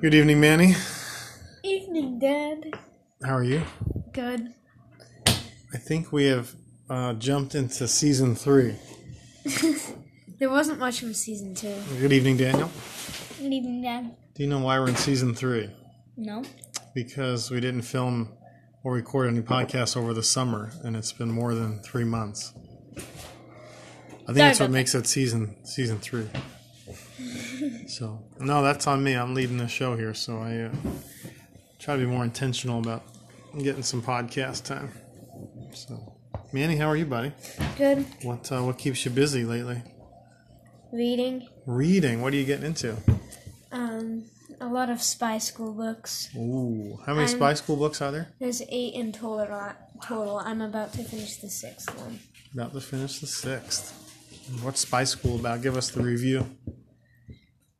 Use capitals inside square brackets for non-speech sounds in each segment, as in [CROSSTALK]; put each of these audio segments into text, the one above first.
Good evening, Manny. Evening, Dad. How are you? Good. I think we have uh, jumped into season three. [LAUGHS] There wasn't much of a season two. Good evening, Daniel. Good evening, Dad. Do you know why we're in season three? No. Because we didn't film or record any podcasts over the summer, and it's been more than three months. I think that's what makes it season season three. So no, that's on me. I'm leading the show here, so I uh, try to be more intentional about getting some podcast time. So, Manny, how are you, buddy? Good. What uh, what keeps you busy lately? Reading. Reading. What are you getting into? Um, a lot of spy school books. Ooh, how many I'm- spy school books are there? There's eight in total. Total. I'm about to finish the sixth one. About to finish the sixth. What's spy school about? Give us the review.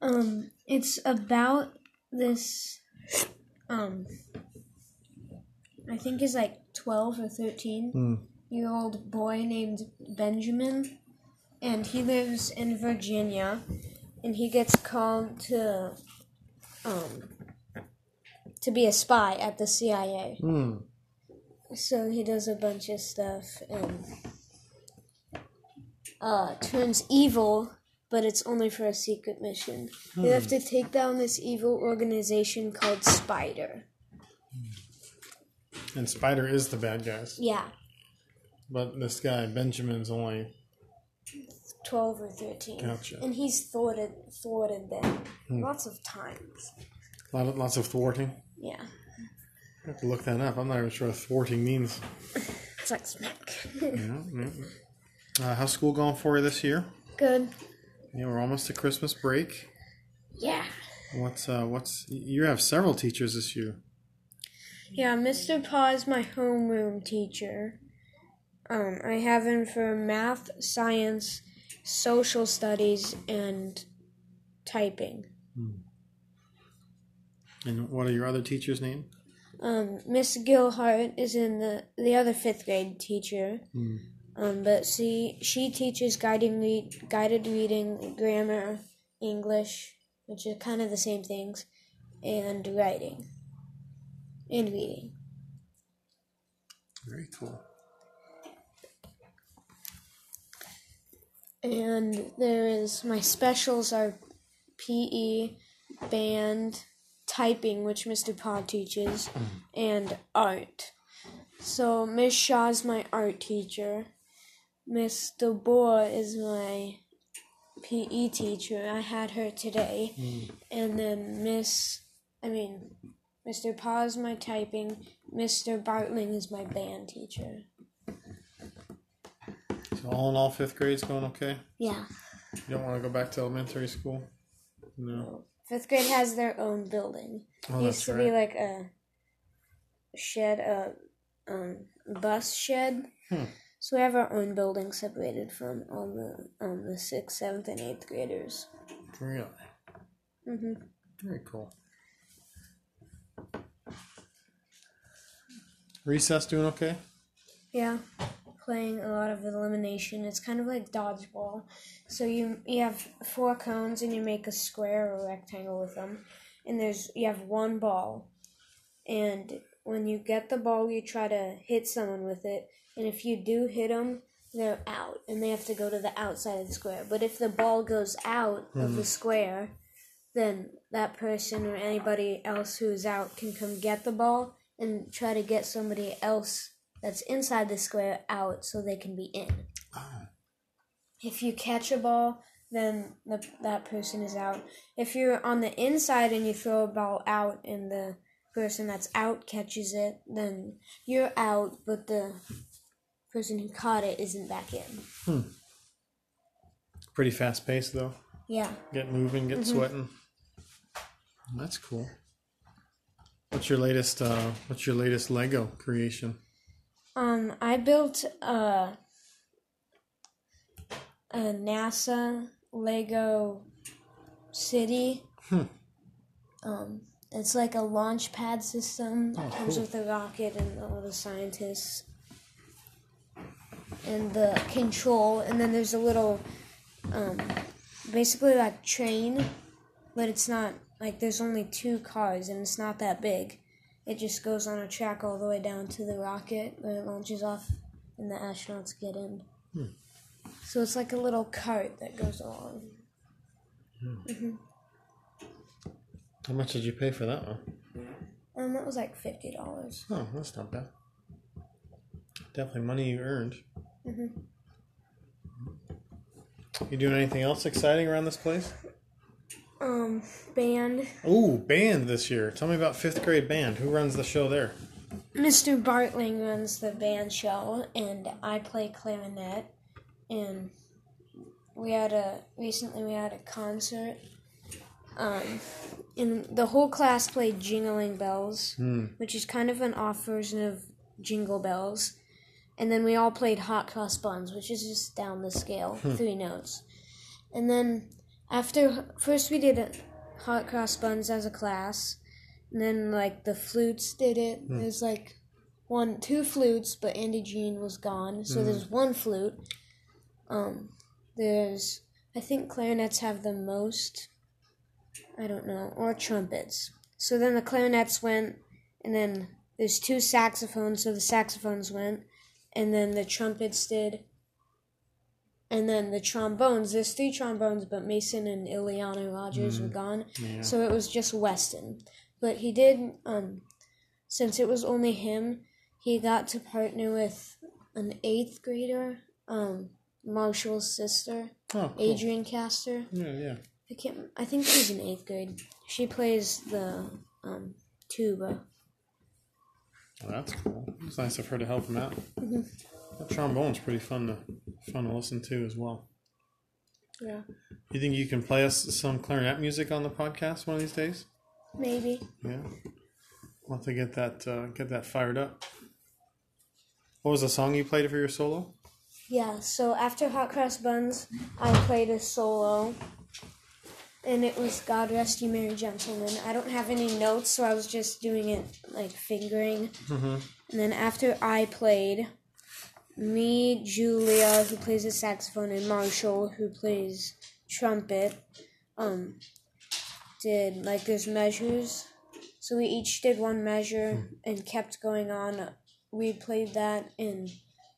Um, it's about this. Um, I think he's like twelve or thirteen Hmm. year old boy named Benjamin, and he lives in Virginia, and he gets called to, um, to be a spy at the CIA. Hmm. So he does a bunch of stuff and uh, turns evil, but it's only for a secret mission. You hmm. have to take down this evil organization called SPYDER. Hmm. And SPYDER is the bad guys, Yeah, but this guy Benjamin's only. 12 or 13. Gotcha. And he's thwarted, thwarted them hmm. lots of times. A lot of, lots of thwarting. Yeah, I have to look that up. I'm not even sure what thwarting means. it's like smack. Yeah, yeah. Uh, how's school going for you this year? Good. Yeah, we're almost to Christmas break. Yeah. What's uh, what's you have several teachers this year. Yeah, Mr. Pa is my homeroom teacher. Um, I have him for math, science, social studies, and typing. And what are your other teachers' name? Um, Miss Gilhart is in the the other fifth grade teacher. Hmm. Um, but she she teaches guiding read, guided reading, grammar, English, which are kind of the same things, and writing, and reading. Very cool. And there is my specials are PE, band, typing, which Mr. Pod teaches, and art. So Miss Shaw's my art teacher. Miss DeBoer is my PE teacher. I had her today. And then Miss, I mean, Mr. Pa's my typing. Mr. Bartling is my band teacher. So all in all, fifth grade's going okay. Yeah. You don't want to go back to elementary school. No. Fifth grade has their own building. Oh, It used to right. be like a shed, a um, bus shed. Hmm. So we have our own building separated from all the um, the sixth, seventh, and eighth graders. Really. hmm Very cool. Recess doing okay? Yeah, playing a lot of elimination. It's kind of like dodgeball. So you you have four cones and you make a square or rectangle with them, and there's you have one ball, and when you get the ball, you try to hit someone with it, and if you do hit them, they're out, and they have to go to the outside of the square. But if the ball goes out of the hmm. square, then that person or anybody else who's out can come get the ball and try to get somebody else that's inside the square out so they can be in. Ah. If you catch a ball, then the, that person is out. If you're on the inside and you throw a ball out and the person that's out catches it, then you're out, but the person who caught it isn't back in. Hmm. Pretty fast paced though. Yeah. Get moving, get sweating. That's cool. What's your latest uh what's your latest Lego creation? Um, I built a a NASA Lego city. Hmm. Um, it's like a launch pad system. Oh, comes cool. with a rocket and all the scientists. And the control, and then there's a little, um, basically like train but it's not like there's only two cars and it's not that big. It just goes on a track all the way down to the rocket where it launches off and the astronauts get in. Hmm. So it's like a little cart that goes along. Hmm. Mm-hmm. How much did you pay for that one? And that was like fifty dollars. Oh, that's not bad. Definitely money you earned. Mhm. You doing anything else exciting around this place? Um, band. Ooh, band this year. Tell me about fifth grade band. Who runs the show there? Mr. Bartling runs the band show, and I play clarinet. And we had a recently we had a concert. Um, and the whole class played Jingling Bells, Hmm. which is kind of an off version of Jingle Bells. And then we all played Hot Cross Buns, which is just down the scale, hmm. three notes. And then after first we did Hot Cross Buns as a class, and then like the flutes did it. Hmm. There's like one, two flutes, but Andy Jean was gone, so hmm. there's one flute. Um, there's I think clarinets have the most. I don't know, or trumpets. So then the clarinets went, and then there's two saxophones, so the saxophones went, and then the trumpets did. And then the trombones, there's three trombones, but Mason and Ileana Rogers were gone. Yeah. So it was just Weston. But he did, um, since it was only him, he got to partner with an eighth grader, um, Marshall's sister, Oh, cool. Adrian Castor. Yeah, yeah. I can't, I think she's in eighth grade. She plays the, um, tuba. Well, that's cool. It's nice of her to help him out. Mm-hmm. That trombone's pretty fun to fun to listen to as well. Yeah. You think you can play us some clarinet music on the podcast one of these days? Maybe. Yeah. We'll have to get that uh, get that fired up. What was the song you played for your solo? Yeah, so after Hot Cross Buns, I played a solo. And it was God Rest You Merry Gentlemen. I don't have any notes, so I was just doing it like fingering. Mm-hmm. And then after I played, me, Julia, who plays the saxophone, and Marshall, who plays trumpet, um, did like there's measures. So we each did one measure and kept going on. We played that in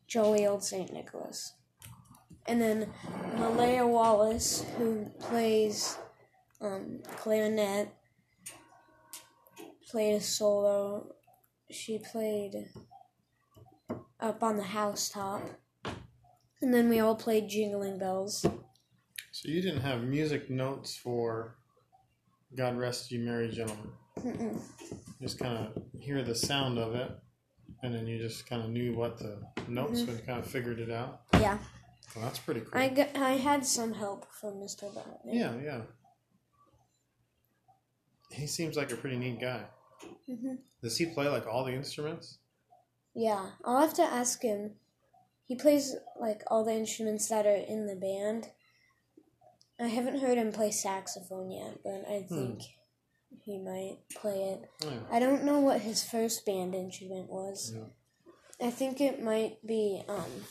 Jolly Old St. Nicholas. And then Malaya Wallace, who plays um, clarinet, played a solo. She played up on the housetop. And then we all played Jingling Bells. So you didn't have music notes for God Rest You Merry Gentlemen. Mm-mm. Just kind of hear the sound of it, and then you just kind of knew what the notes and kind of figured it out. Yeah, Well, that's pretty cool. I, got, I had some help from Mr. Bartlett. Yeah, yeah. He seems like a pretty neat guy. hmm Does he play like all the instruments? Yeah, I'll have to ask him. He plays like all the instruments that are in the band. I haven't heard him play saxophone yet, but I think he might play it. Yeah. I don't know what his first band instrument was. Yeah. I think it might be um,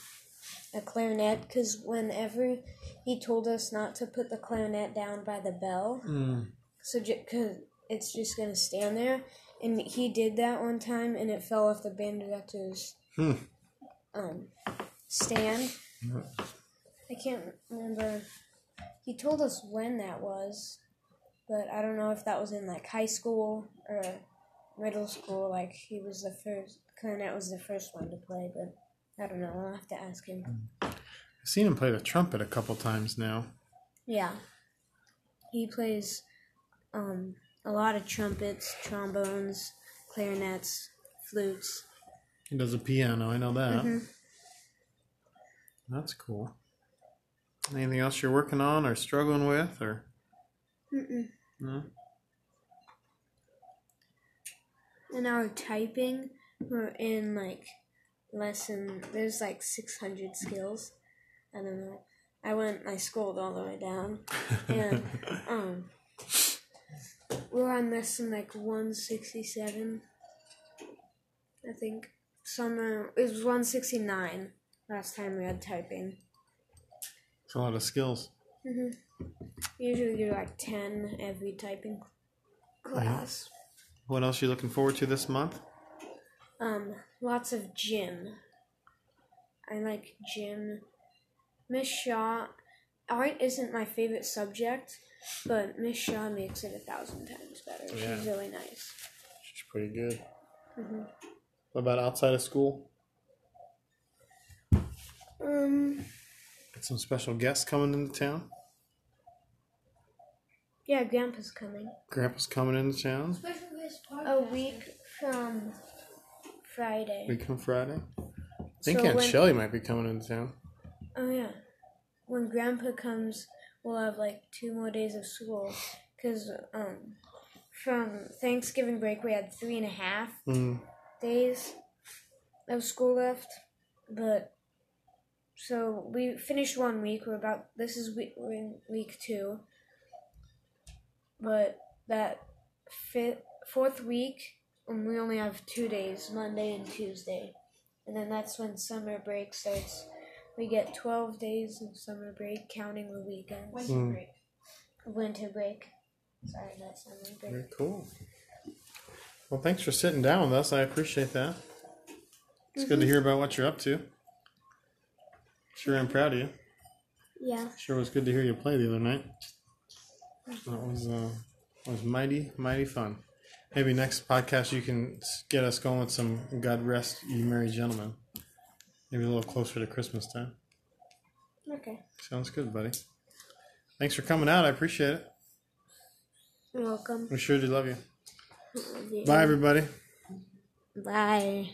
a clarinet because whenever he told us not to put the clarinet down by the bell, Mm. So because it's just gonna stand there, and he did that one time, and it fell off the band director's Hmm. um, stand. I can't remember. He told us when that was, but I don't know if that was in like high school or middle school. Like he was the first, clarinet was the first one to play, but I don't know. I'll have to ask him. I've seen him play the trumpet a couple times now. Yeah, he plays um, a lot of trumpets, trombones, clarinets, flutes. He does a piano, I know that. Mhm. That's cool. Anything else you're working on or struggling with or Mm-mm. no? In our typing, we're in like lesson. There's like 600 skills. I don't know. I went. I scrolled all the way down, [LAUGHS] and um, we're on lesson like 167. I think somewhere uh, it was 169 last time we had typing. It's a lot of skills. Mm-hmm. Usually do like 10 every typing class. Mm-hmm. What else are you looking forward to this month? Um, lots of gym. I like gym. Miss Shaw, art isn't my favorite subject, but Miss Shaw makes it a thousand times better. Yeah. She's really nice. She's pretty good. Mm-hmm. What about outside of school? Um, Got some special guests coming into town. yeah, Grandpa's coming. Grandpa's coming into town. A week from Friday. Week from Friday. I think So Aunt when- Shelly might be coming into town. Oh yeah. When Grandpa comes, we'll have like two more days of school, cause um, from Thanksgiving break we had three and a half Mm. days of school left, but so we finished one week. We're about this is week we're in week two, but that fifth fourth week um, we only have two days, Monday and Tuesday, and then that's when summer break starts. We get twelve days of summer break, counting the weekends. Winter Mm. break. Winter break. Sorry, not summer break. Very cool. Well, thanks for sitting down with us. I appreciate that. It's good to hear about what you're up to. Sure, I'm proud of you. Yeah. Sure was good to hear you play the other night. That was uh, was mighty mighty fun. Maybe next podcast you can get us going with some "God Rest You Merry Gentlemen." Maybe a little closer to Christmas time. Okay. Sounds good, buddy. Thanks for coming out. I appreciate it. You're welcome. We sure do love you. Bye, everybody. Bye.